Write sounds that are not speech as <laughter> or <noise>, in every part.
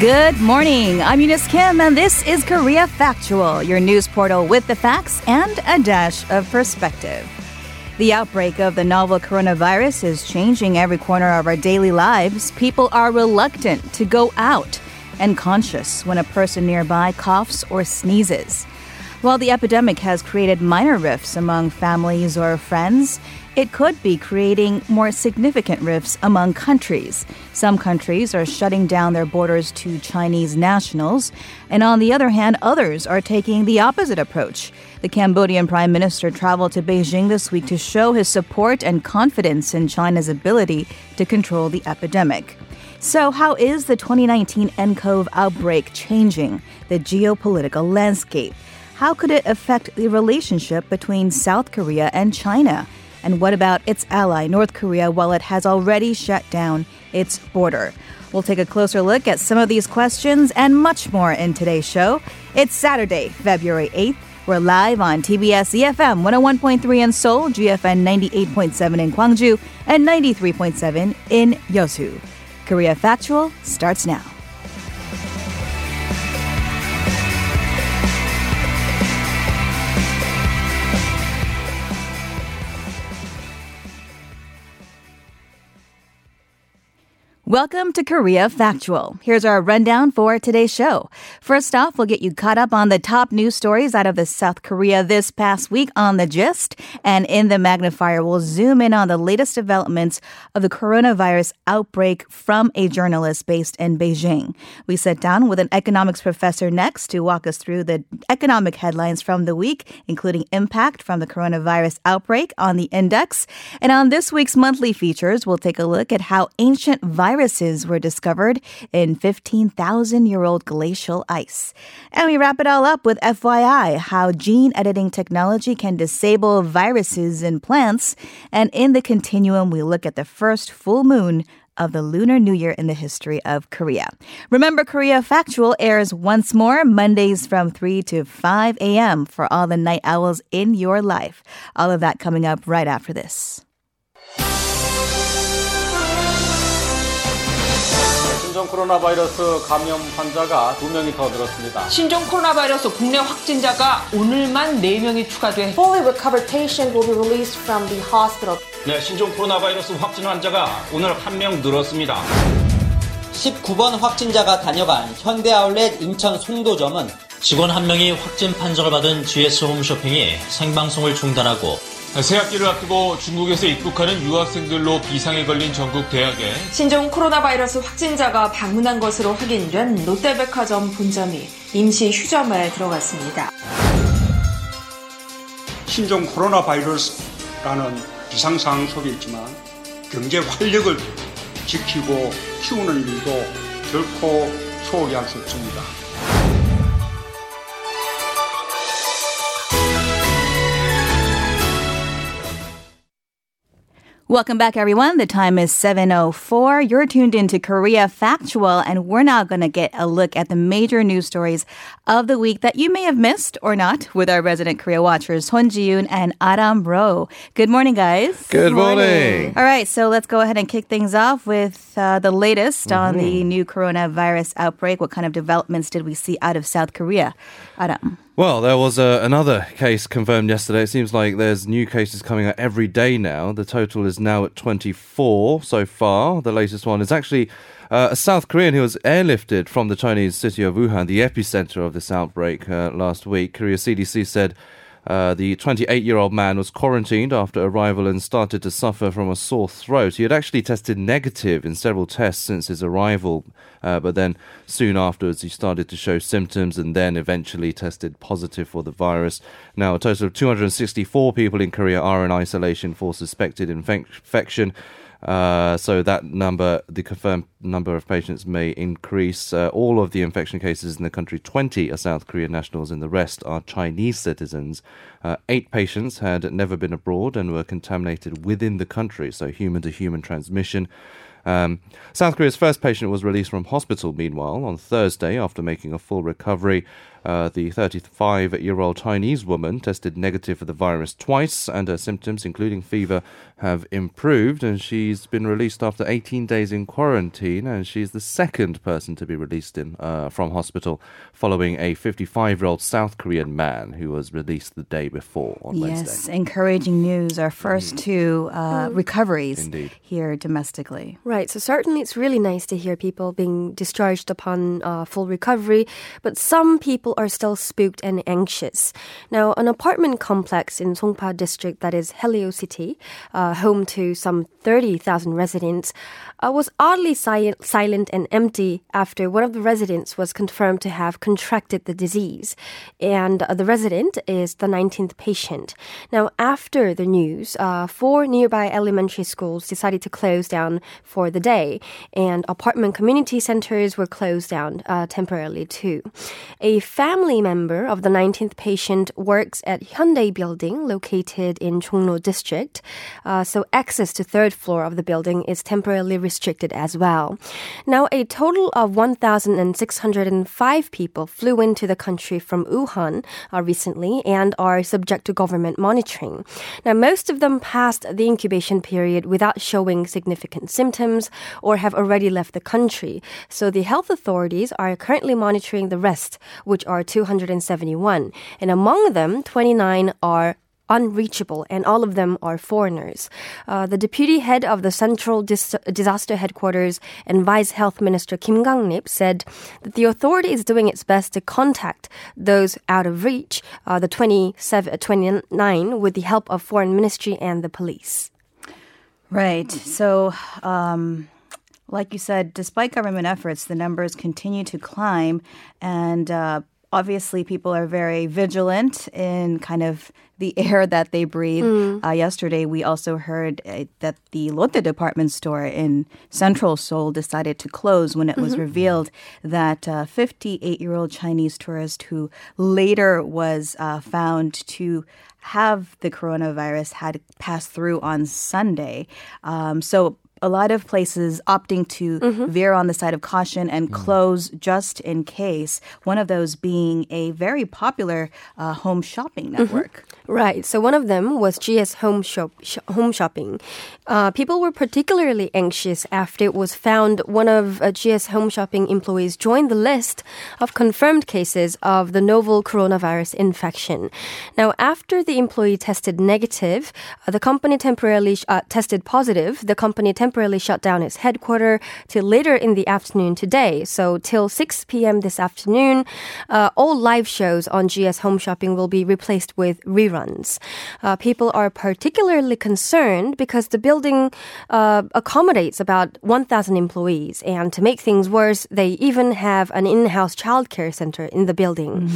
Good morning. I'm Eunice Kim, and this is Korea Factual, your news portal with the facts and a dash of perspective. The outbreak of the novel coronavirus is changing every corner of our daily lives. People are reluctant to go out and conscious when a person nearby coughs or sneezes. While the epidemic has created minor rifts among families or friends, it could be creating more significant rifts among countries. Some countries are shutting down their borders to Chinese nationals, and on the other hand, others are taking the opposite approach. The Cambodian Prime Minister traveled to Beijing this week to show his support and confidence in China's ability to control the epidemic. So, how is the 2019 nCoV outbreak changing the geopolitical landscape? How could it affect the relationship between South Korea and China? And what about its ally, North Korea, while it has already shut down its border? We'll take a closer look at some of these questions and much more in today's show. It's Saturday, February 8th. We're live on TBS EFM 101.3 in Seoul, GFN 98.7 in Gwangju, and 93.7 in Yosu. Korea Factual starts now. Welcome to Korea Factual. Here's our rundown for today's show. First off, we'll get you caught up on the top news stories out of the South Korea this past week on the gist. And in the magnifier, we'll zoom in on the latest developments of the coronavirus outbreak from a journalist based in Beijing. We sit down with an economics professor next to walk us through the economic headlines from the week, including impact from the coronavirus outbreak on the index. And on this week's monthly features, we'll take a look at how ancient viruses viruses were discovered in 15,000 year old glacial ice. And we wrap it all up with FYI how gene editing technology can disable viruses in plants. And in the continuum, we look at the first full moon of the Lunar New Year in the history of Korea. Remember, Korea Factual airs once more Mondays from 3 to 5 a.m. for all the night owls in your life. All of that coming up right after this. 신종 코로나 바이러스 감염 환자가 2명이 더 늘었습니다. 신종 코로나 바이러스 국내 확진자가 오늘만 4명이 추가돼 fully recovered patient will be released from the hospital. 네, 신종 코로나 바이러스 확진 환자가 오늘 한 명 늘었습니다. 19번 확진자가 다녀간 현대 아울렛 인천 송도점은 직원 한 명이 확진 판정을 받은 GS 홈쇼핑이 생방송을 중단하고 새학기를 앞두고 중국에서 입국하는 유학생들로 비상에 걸린 전국 대학에 신종 코로나 바이러스 확진자가 방문한 것으로 확인된 롯데백화점 본점이 임시 휴점에 들어갔습니다. 신종 코로나 바이러스라는 비상상황 속에 있지만 경제 활력을 지키고 키우는 일도 결코 소홀히 할 수 없습니다. Welcome back, everyone. The time is 7.04. You're tuned into Korea Factual, and we're now going to get a look at the major news stories of the week that you may have missed or not with our resident Korea watchers, Hon Ji-yoon and Adam Ro. Good morning, guys. Good morning. All right, so let's go ahead and kick things off with uh, the latest mm-hmm. on the new coronavirus outbreak. What kind of developments did we see out of South Korea? Adam. Well, there was uh, another case confirmed yesterday. It seems like there's new cases coming out every day now. The total is now at 24 so far. The latest one is actually uh, a South Korean who was airlifted from the Chinese city of Wuhan, the epicenter of this outbreak uh, last week. Korea CDC said uh, the 28 year old man was quarantined after arrival and started to suffer from a sore throat. He had actually tested negative in several tests since his arrival, uh, but then soon afterwards he started to show symptoms and then eventually tested positive for the virus. Now, a total of 264 people in Korea are in isolation for suspected infection. Uh, so that number, the confirmed number of patients may increase. Uh, all of the infection cases in the country, 20 are South Korean nationals and the rest are Chinese citizens. Uh, eight patients had never been abroad and were contaminated within the country, so human to human transmission. Um, South Korea's first patient was released from hospital, meanwhile, on Thursday after making a full recovery. Uh, the 35 year old Chinese woman tested negative for the virus twice, and her symptoms, including fever, have improved. And she's been released after 18 days in quarantine, and she's the second person to be released in, uh, from hospital following a 55 year old South Korean man who was released the day before on Yes, Wednesday. encouraging news. Our first two uh, recoveries Indeed. here domestically. Right. So certainly it's really nice to hear people being discharged upon uh, full recovery, but some people are still spooked and anxious. Now, an apartment complex in Songpa district that is Helio City, uh, home to some 30,000 residents, uh, was oddly si- silent and empty after one of the residents was confirmed to have contracted the disease. And uh, the resident is the 19th patient. Now, after the news, uh, four nearby elementary schools decided to close down for the day, and apartment community centers were closed down uh, temporarily too. A family member of the 19th patient works at Hyundai Building, located in Chungno District, uh, so access to third floor of the building is temporarily restricted as well. Now, a total of 1,605 people flew into the country from Wuhan uh, recently and are subject to government monitoring. Now, most of them passed the incubation period without showing significant symptoms or have already left the country. So the health authorities are currently monitoring the rest, which are 271. And among them, 29 are unreachable, and all of them are foreigners. Uh, the deputy head of the Central Dis- Disaster Headquarters and Vice Health Minister Kim Gang-nip said that the authority is doing its best to contact those out of reach, uh, the 27, 29, with the help of Foreign Ministry and the police. Right. So, um, like you said, despite government efforts, the numbers continue to climb, and uh, obviously, people are very vigilant in kind of the <laughs> air that they breathe. Uh, yesterday, we also heard uh, that the Lotte department store in central Seoul decided to close when it was revealed that a 58 year old Chinese tourist who later was uh, found to have the coronavirus had passed through on Sunday. Um, so a lot of places opting to veer on the side of caution and close just in case. One of those being a very popular uh, home shopping network. Right. So one of them was GS Home Shop sh- Home Shopping. Uh, people were particularly anxious after it was found one of uh, GS Home Shopping employees joined the list of confirmed cases of the novel coronavirus infection. Now, after the employee tested negative, uh, the company temporarily sh- uh, tested positive. The company temporarily shut down its headquarters till later in the afternoon today. So till 6 p.m. this afternoon, uh, all live shows on GS Home Shopping will be replaced with reruns. Uh, people are particularly concerned because the building uh, accommodates about 1,000 employees, and to make things worse, they even have an in-house childcare center in the building.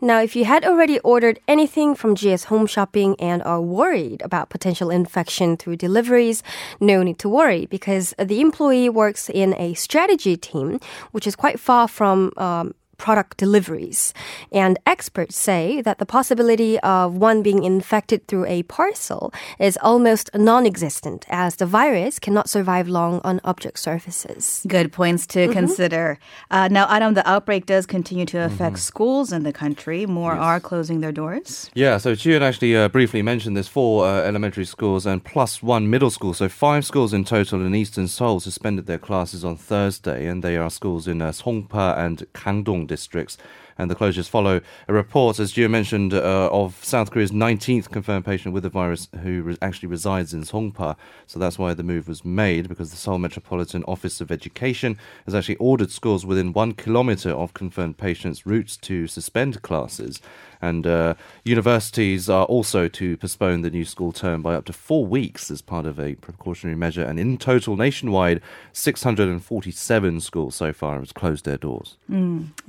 Now, if you had already ordered anything from GS Home Shopping and are worried about potential infection through deliveries, no need to worry because the employee works in a strategy team, which is quite far from. Um, product deliveries. And experts say that the possibility of one being infected through a parcel is almost non existent as the virus cannot survive long on object surfaces. Good points to consider. Uh, now, Adam, the outbreak does continue to affect schools in the country. More are closing their doors. Yeah, so Chian actually uh, briefly mentioned there's four uh, elementary schools and plus one middle school. So five schools in total in eastern Seoul suspended their classes on Thursday, and they are schools in uh, Songpa and Kangdong districts. And the closures follow a report, as Gio mentioned, uh, of South Korea's 19th confirmed patient with the virus who re- actually resides in Songpa. So that's why the move was made, because the Seoul Metropolitan Office of Education has actually ordered schools within one kilometer of confirmed patients' routes to suspend classes. And uh, universities are also to postpone the new school term by up to four weeks as part of a precautionary measure. And in total, nationwide, 647 schools so far have closed their doors.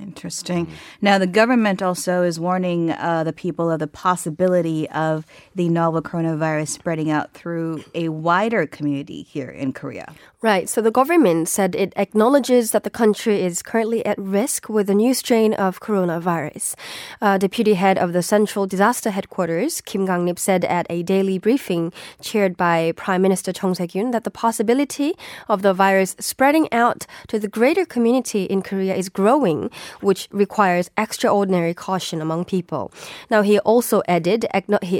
Interesting. Now, the government also is warning uh, the people of the possibility of the novel coronavirus spreading out through a wider community here in Korea. Right. So the government said it acknowledges that the country is currently at risk with a new strain of coronavirus. Uh, deputy head of the Central Disaster Headquarters, Kim Gang-nip, said at a daily briefing chaired by Prime Minister Chung Sye-kyun that the possibility of the virus spreading out to the greater community in Korea is growing, which requires extraordinary caution among people. Now, he also added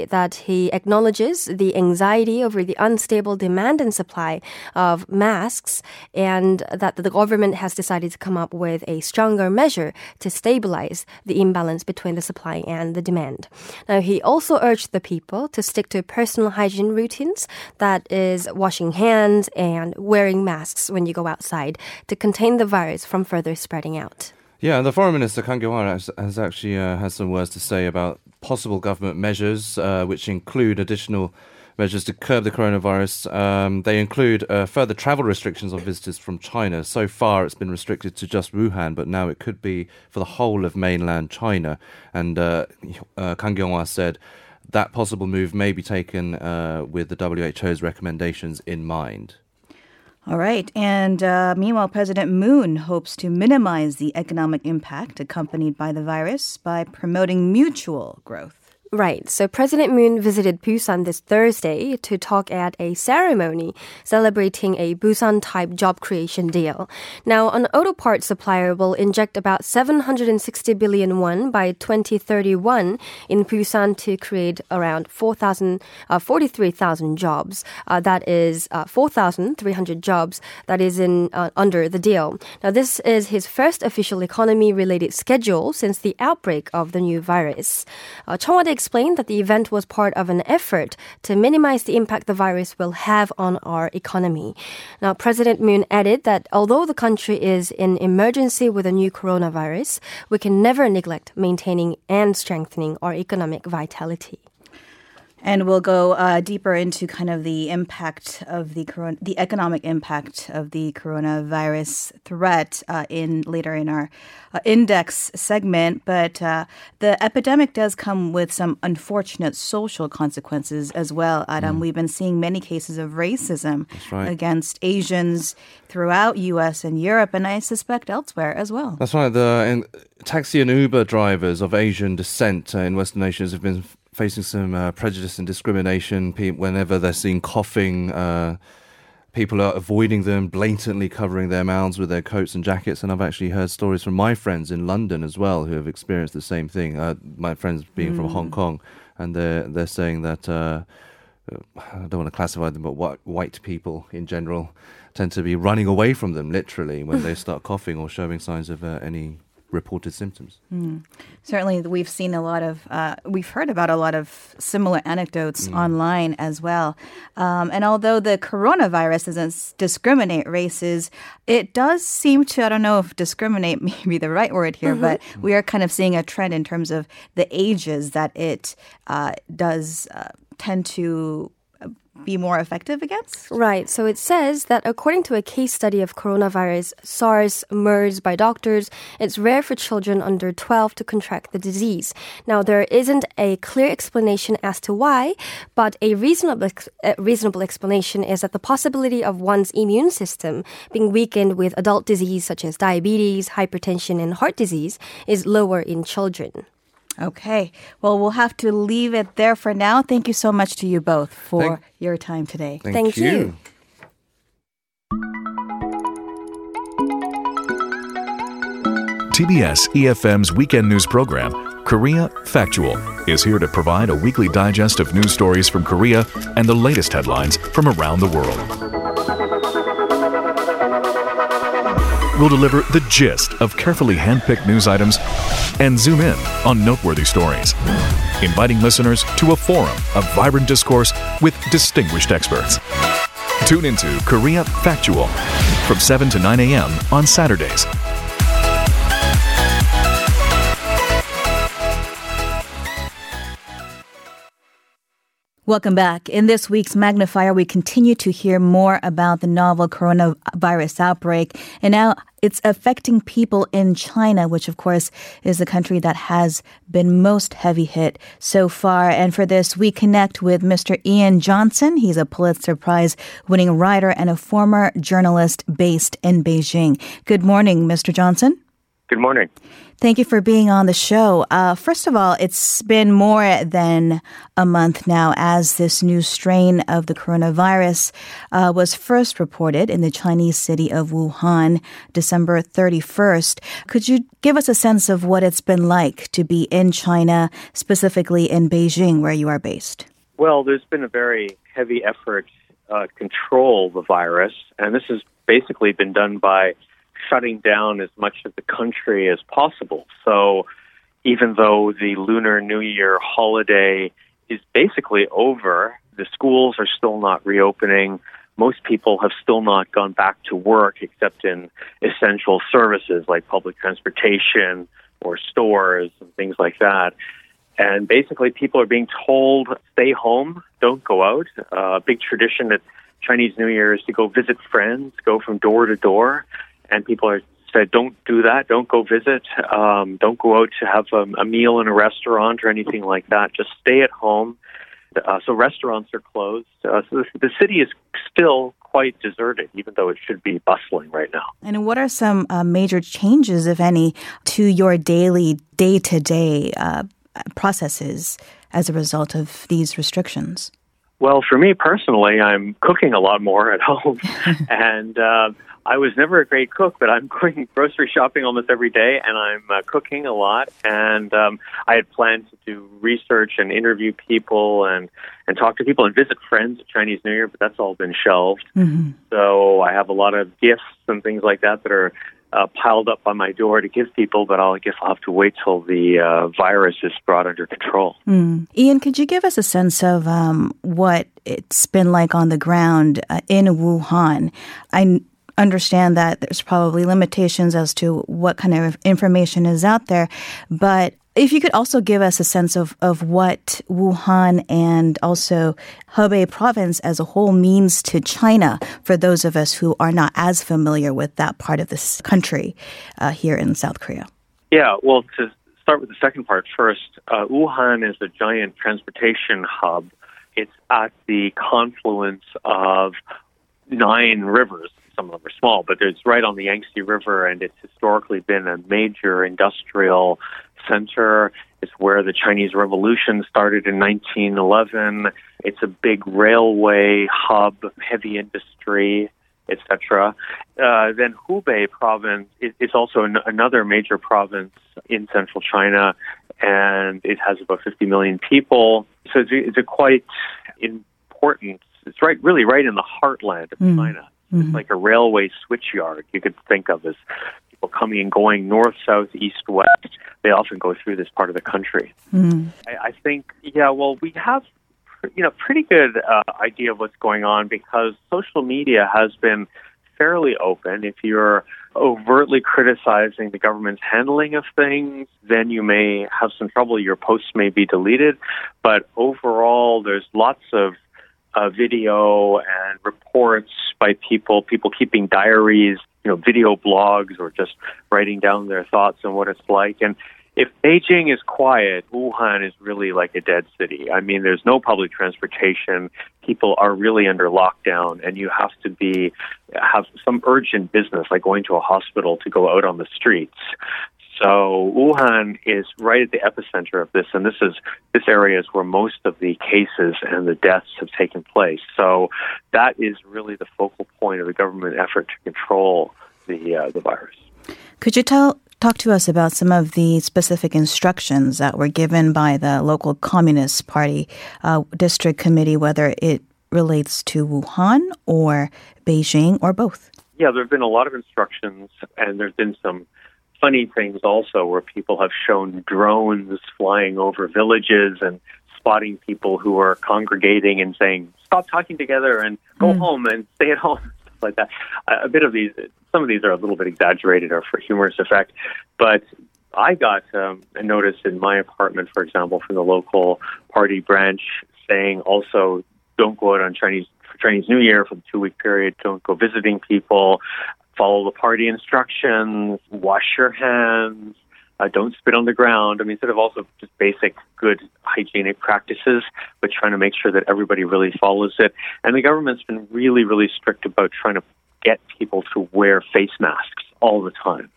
that he acknowledges the anxiety over the unstable demand and supply of masks and that the government has decided to come up with a stronger measure to stabilize the imbalance between the supply and the demand. Now, he also urged the people to stick to personal hygiene routines that is washing hands and wearing masks when you go outside to contain the virus from further spreading out. Yeah, the foreign minister Kang Kyung-wha has, has actually uh, has some words to say about possible government measures, uh, which include additional measures to curb the coronavirus. Um, they include uh, further travel restrictions on visitors from China. So far, it's been restricted to just Wuhan, but now it could be for the whole of mainland China. And uh, uh, Kang Kyung-wha said that possible move may be taken uh, with the WHO's recommendations in mind. All right. And uh, meanwhile, President Moon hopes to minimize the economic impact accompanied by the virus by promoting mutual growth. Right. So President Moon visited Busan this Thursday to talk at a ceremony celebrating a Busan type job creation deal. Now, an auto parts supplier will inject about 760 billion won by 2031 in Busan to create around 4,000, uh, 43,000 jobs. Uh, that is uh, 4,300 jobs that is in uh, under the deal. Now, this is his first official economy related schedule since the outbreak of the new virus. Uh, explained that the event was part of an effort to minimize the impact the virus will have on our economy. Now, President Moon added that although the country is in emergency with a new coronavirus, we can never neglect maintaining and strengthening our economic vitality. And we'll go uh, deeper into kind of the impact of the corona, the economic impact of the coronavirus threat uh, in later in our uh, index segment. But uh, the epidemic does come with some unfortunate social consequences as well. Adam, mm. we've been seeing many cases of racism right. against Asians throughout U.S. and Europe, and I suspect elsewhere as well. That's right. The taxi and Uber drivers of Asian descent uh, in Western nations have been facing some uh, prejudice and discrimination. Whenever they're seen coughing, uh, people are avoiding them, blatantly covering their mouths with their coats and jackets. And I've actually heard stories from my friends in London as well who have experienced the same thing. Uh, my friends being mm. from Hong Kong, and they're they're saying that. Uh, I don't want to classify them, but white people in general tend to be running away from them literally when they start coughing or showing signs of uh, any reported symptoms. Mm. Certainly, we've seen a lot of, uh, we've heard about a lot of similar anecdotes mm. online as well. Um, and although the coronavirus doesn't discriminate races, it does seem to, I don't know if discriminate <laughs> may be the right word here, mm-hmm. but we are kind of seeing a trend in terms of the ages that it uh, does uh, tend to be more effective against? Right. So it says that according to a case study of coronavirus SARS MERS by doctors, it's rare for children under 12 to contract the disease. Now, there isn't a clear explanation as to why, but a reasonable, a reasonable explanation is that the possibility of one's immune system being weakened with adult disease such as diabetes, hypertension, and heart disease is lower in children. Okay. Well, we'll have to leave it there for now. Thank you so much to you both for thank, your time today. Thank, thank you. you. TBS EFM's weekend news program, Korea Factual, is here to provide a weekly digest of news stories from Korea and the latest headlines from around the world. We'll deliver the gist of carefully handpicked news items and zoom in on noteworthy stories, inviting listeners to a forum of vibrant discourse with distinguished experts. Tune into Korea Factual from 7 to 9 a.m. on Saturdays Welcome back. In this week's Magnifier, we continue to hear more about the novel coronavirus outbreak. And now it's affecting people in China, which of course is the country that has been most heavy hit so far. And for this, we connect with Mr. Ian Johnson. He's a Pulitzer Prize winning writer and a former journalist based in Beijing. Good morning, Mr. Johnson. Good morning. Thank you for being on the show. Uh, first of all, it's been more than a month now as this new strain of the coronavirus uh, was first reported in the Chinese city of Wuhan, December 31st. Could you give us a sense of what it's been like to be in China, specifically in Beijing, where you are based? Well, there's been a very heavy effort uh, control the virus, and this has basically been done by shutting down as much of the country as possible. So even though the Lunar New Year holiday is basically over, the schools are still not reopening. Most people have still not gone back to work except in essential services like public transportation or stores and things like that. And basically, people are being told stay home, don't go out. A uh, big tradition at Chinese New Year is to go visit friends, go from door to door and people are said, don't do that. Don't go visit. Um, don't go out to have a, a, meal in a restaurant or anything like that. Just stay at home. Uh, so restaurants are closed. Uh, so the, the city is still quite deserted, even though it should be bustling right now. And what are some uh, major changes, if any, to your daily, day to day processes as a result of these restrictions? Well, for me personally, I'm cooking a lot more at <laughs> home, <laughs> and uh, I was never a great cook, but I'm <laughs> going grocery shopping almost every day, and I'm uh, cooking a lot. And um, I had planned to do research and interview people and and talk to people and visit friends at Chinese New Year, but that's all been shelved. Mm-hmm. So I have a lot of gifts and things like that that are uh, piled up on my door to give people, but I'll guess I'll have to wait till the uh, virus is brought under control. Mm. Ian, could you give us a sense of um, what it's been like on the ground uh, in Wuhan? I understand that there's probably limitations as to what kind of information is out there, but if you could also give us a sense of, of what Wuhan and also Hubei province as a whole means to China for those of us who are not as familiar with that part of this country uh, here in South Korea. Yeah, well, to start with the second part first, uh, Wuhan is a giant transportation hub. It's at the confluence of nine rivers some of them are small, but it's right on the Yangtze River, and it's historically been a major industrial center. It's where the Chinese Revolution started in 1911. It's a big railway hub, heavy industry, etc. Uh, then Hubei province is, is also an, another major province in central China, and it has about 50 million people. So it's it's a quite important. It's right, really, right in the heartland of mm. China. Mm-hmm. It's like a railway switch yard you could think of as people coming and going north, south, east, west. They often go through this part of the country. Mm-hmm. I, I think, yeah, well, we have you know pretty good uh, idea of what's going on because social media has been fairly open. If you're overtly criticizing the government's handling of things, then you may have some trouble. Your posts may be deleted. But overall, there's lots of uh, video and reports by people, people keeping diaries, you know, video blogs, or just writing down their thoughts on what it's like. And if Beijing is quiet, Wuhan is really like a dead city. I mean, there's no public transportation. People are really under lockdown, and you have to be have some urgent business, like going to a hospital, to go out on the streets. So Wuhan is right at the epicenter of this, and this is this area is where most of the cases and the deaths have taken place. So that is really the focal point of the government effort to control the uh, the virus. Could you tell talk to us about some of the specific instructions that were given by the local Communist Party uh, district committee, whether it relates to Wuhan or Beijing or both? Yeah, there have been a lot of instructions, and there's been some funny things also where people have shown drones flying over villages and spotting people who are congregating and saying, stop talking together and go mm. home and stay at home, <laughs> stuff like that. A bit of these, some of these are a little bit exaggerated or for humorous effect, but I got um, a notice in my apartment, for example, from the local party branch saying also don't go out on Chinese for Chinese New Year for the two week period. Don't go visiting people. Follow the party instructions. Wash your hands. Uh, don't spit on the ground. I mean, sort of also just basic good hygienic practices, but trying to make sure that everybody really follows it. And the government's been really, really strict about trying to get people to wear face masks all the time.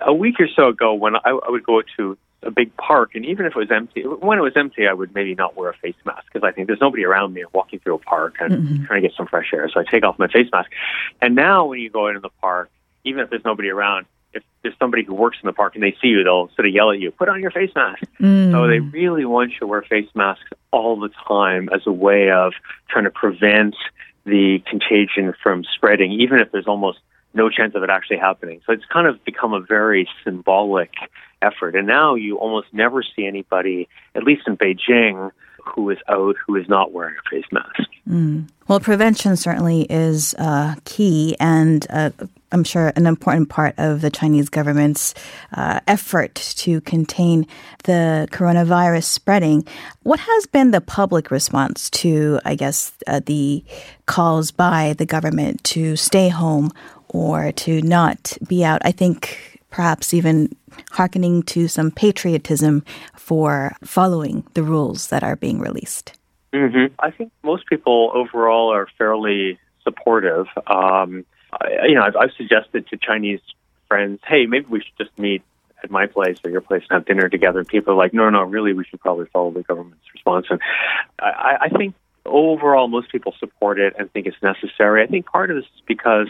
A week or so ago, when I, I would go to a big park, and even if it was empty, when it was empty, I would maybe not wear a face mask because I think there's nobody around me. I'm walking through a park and mm-hmm. trying to get some fresh air, so I take off my face mask. And now, when you go into the park, even if there's nobody around, if there's somebody who works in the park and they see you, they'll sort of yell at you, "Put on your face mask." Mm. So they really want you to wear face masks all the time as a way of trying to prevent the contagion from spreading, even if there's almost no chance of it actually happening. So it's kind of become a very symbolic effort. And now you almost never see anybody, at least in Beijing, who is out who is not wearing a face mask. Mm. Well, prevention certainly is uh, key, and uh, I'm sure an important part of the Chinese government's uh, effort to contain the coronavirus spreading. What has been the public response to, I guess, uh, the calls by the government to stay home or to not be out? I think perhaps even hearkening to some patriotism for following the rules that are being released. Mm-hmm. I think most people overall are fairly supportive. Um, I, you know, I've, I've suggested to Chinese friends, hey, maybe we should just meet at my place or your place and have dinner together. And people are like, no, no, really, we should probably follow the government's response. And I, I think overall, most people support it and think it's necessary. I think part of this is because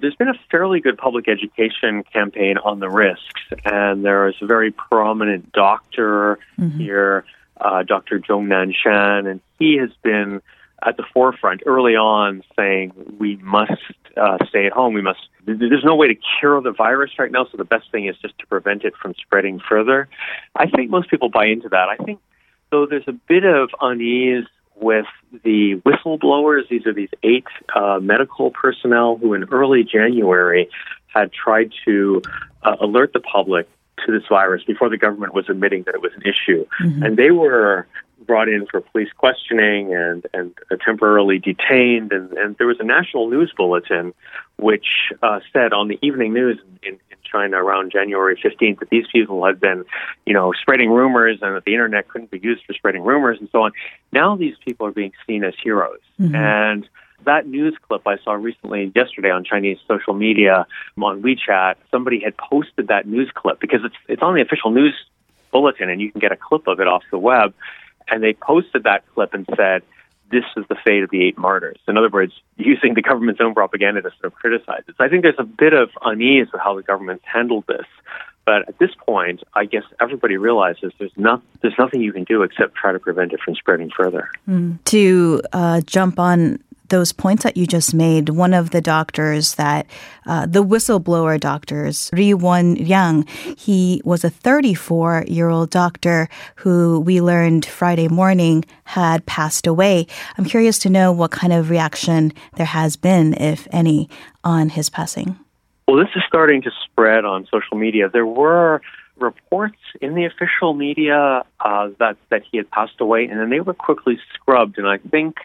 there's been a fairly good public education campaign on the risks, and there is a very prominent doctor mm-hmm. here, uh, Dr. Zhong Nanshan, and he has been at the forefront early on saying we must uh, stay at home. We must. There's no way to cure the virus right now, so the best thing is just to prevent it from spreading further. I think most people buy into that. I think though there's a bit of unease with the whistleblowers. These are these eight uh, medical personnel who, in early January, had tried to uh, alert the public to this virus before the government was admitting that it was an issue. Mm-hmm. And they were brought in for police questioning and, and uh, temporarily detained. And, and there was a national news bulletin which uh, said on the evening news in, in China around January 15th that these people had been, you know, spreading rumors and that the internet couldn't be used for spreading rumors and so on. Now these people are being seen as heroes. Mm-hmm. And that news clip I saw recently yesterday on Chinese social media on WeChat, somebody had posted that news clip because it's it's on the official news bulletin and you can get a clip of it off the web. And they posted that clip and said, this is the fate of the eight martyrs. In other words, using the government's own propaganda to sort of criticize it. So I think there's a bit of unease with how the government's handled this. But at this point, I guess everybody realizes there's not there's nothing you can do except try to prevent it from spreading further. Mm. To uh, jump on those points that you just made, one of the doctors that, uh, the whistleblower doctors, Li Wenliang, he was a 34 year old doctor who we learned Friday morning had passed away. I'm curious to know what kind of reaction there has been, if any, on his passing. Well, this is starting to spread on social media. There were reports in the official media uh, that that he had passed away, and then they were quickly scrubbed. And I think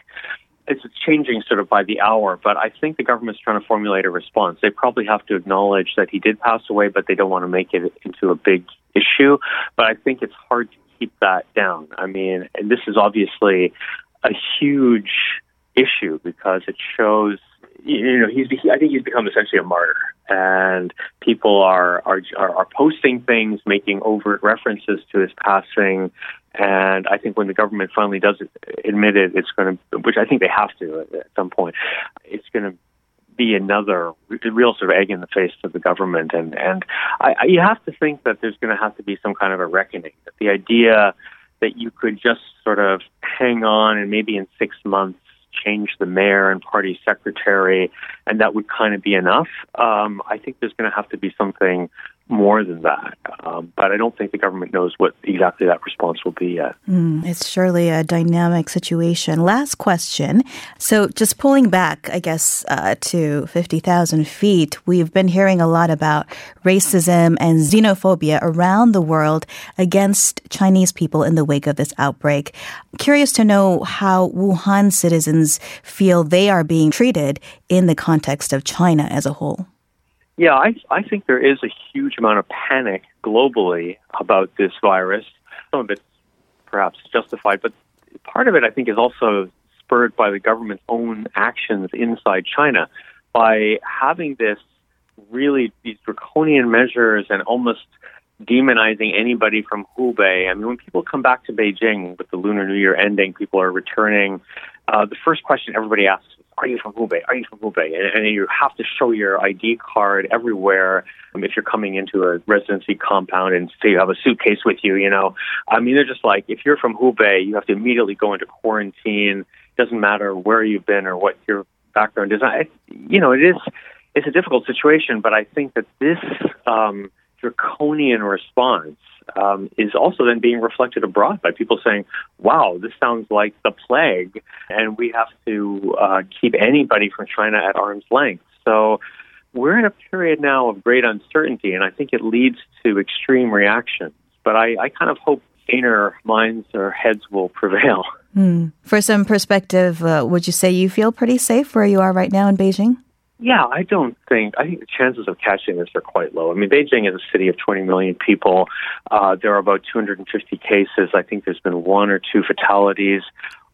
it's changing sort of by the hour, but I think the government's trying to formulate a response. They probably have to acknowledge that he did pass away, but they don't want to make it into a big issue. But I think it's hard to keep that down. I mean, and this is obviously a huge issue because it shows you know he's I think he's become essentially a martyr, and people are are are posting things, making overt references to his passing, and I think when the government finally does admit it, it's going to, which I think they have to at some point, it's going to be another real sort of egg in the face to the government, and and I, I, you have to think that there's going to have to be some kind of a reckoning. That the idea that you could just sort of hang on and maybe in six months change the mayor and party secretary, and that would kind of be enough. Um, I think there's going to have to be something more than that. Um, but I don't think the government knows what exactly that response will be yet. Mm, it's surely a dynamic situation. Last question. So, just pulling back, I guess, uh, to 50,000 feet, we've been hearing a lot about racism and xenophobia around the world against Chinese people in the wake of this outbreak. Curious to know how Wuhan citizens feel they are being treated in the context of China as a whole. Yeah, I, I think there is a huge amount of panic globally about this virus. Some of it's perhaps justified, but part of it, I think, is also spurred by the government's own actions inside China by having this really these draconian measures and almost demonizing anybody from Hubei. I mean, when people come back to Beijing with the Lunar New Year ending, people are returning. Uh, the first question everybody asks are you from Hubei? Are you from Hubei? And, and you have to show your ID card everywhere um, if you're coming into a residency compound and say you have a suitcase with you, you know. I mean, they're just like, if you're from Hubei, you have to immediately go into quarantine. Doesn't matter where you've been or what your background is. I, you know, it is, it's a difficult situation, but I think that this um, draconian response um, is also then being reflected abroad by people saying, wow, this sounds like the plague, and we have to uh, keep anybody from China at arm's length. So we're in a period now of great uncertainty, and I think it leads to extreme reactions. But I, I kind of hope saner minds or heads will prevail. Mm. For some perspective, uh, would you say you feel pretty safe where you are right now in Beijing? Yeah, I don't think. I think the chances of catching this are quite low. I mean, Beijing is a city of 20 million people. Uh, there are about 250 cases. I think there's been one or two fatalities.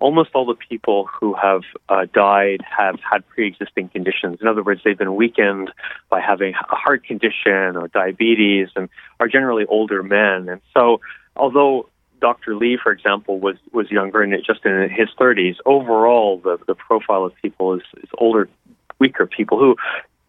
Almost all the people who have uh, died have had pre-existing conditions. In other words, they've been weakened by having a heart condition or diabetes, and are generally older men. And so, although Dr. Lee, for example, was was younger and just in his 30s. Overall, the the profile of people is, is older weaker people who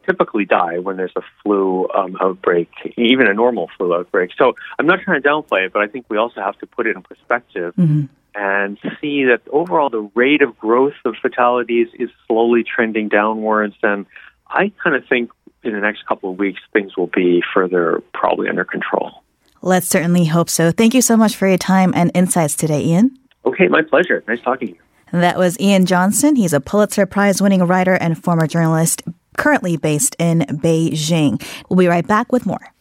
typically die when there's a flu um, outbreak, even a normal flu outbreak. So I'm not trying to downplay it, but I think we also have to put it in perspective mm-hmm. and see that overall the rate of growth of fatalities is slowly trending downwards. And I kind of think in the next couple of weeks things will be further probably under control. Let's certainly hope so. Thank you so much for your time and insights today, Ian. Okay, my pleasure. Nice talking to you. That was Ian Johnson. He's a Pulitzer Prize winning writer and former journalist currently based in Beijing. We'll be right back with more.